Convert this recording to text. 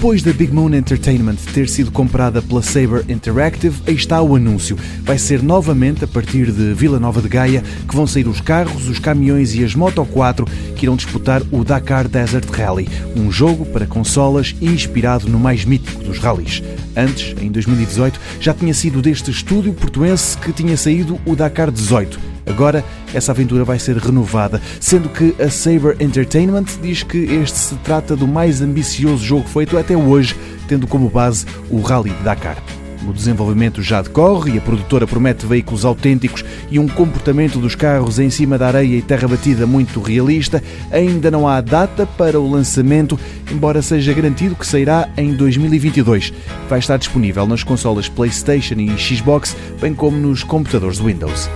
Depois da Big Moon Entertainment ter sido comprada pela Saber Interactive, aí está o anúncio. Vai ser novamente a partir de Vila Nova de Gaia que vão sair os carros, os caminhões e as Moto 4 que irão disputar o Dakar Desert Rally, um jogo para consolas inspirado no mais mítico dos rallies. Antes, em 2018, já tinha sido deste estúdio portuense que tinha saído o Dakar 18 Agora, essa aventura vai ser renovada, sendo que a Saber Entertainment diz que este se trata do mais ambicioso jogo feito até hoje, tendo como base o Rally Dakar. O desenvolvimento já decorre e a produtora promete veículos autênticos e um comportamento dos carros em cima da areia e terra batida muito realista. Ainda não há data para o lançamento, embora seja garantido que sairá em 2022. Vai estar disponível nas consolas PlayStation e Xbox, bem como nos computadores Windows.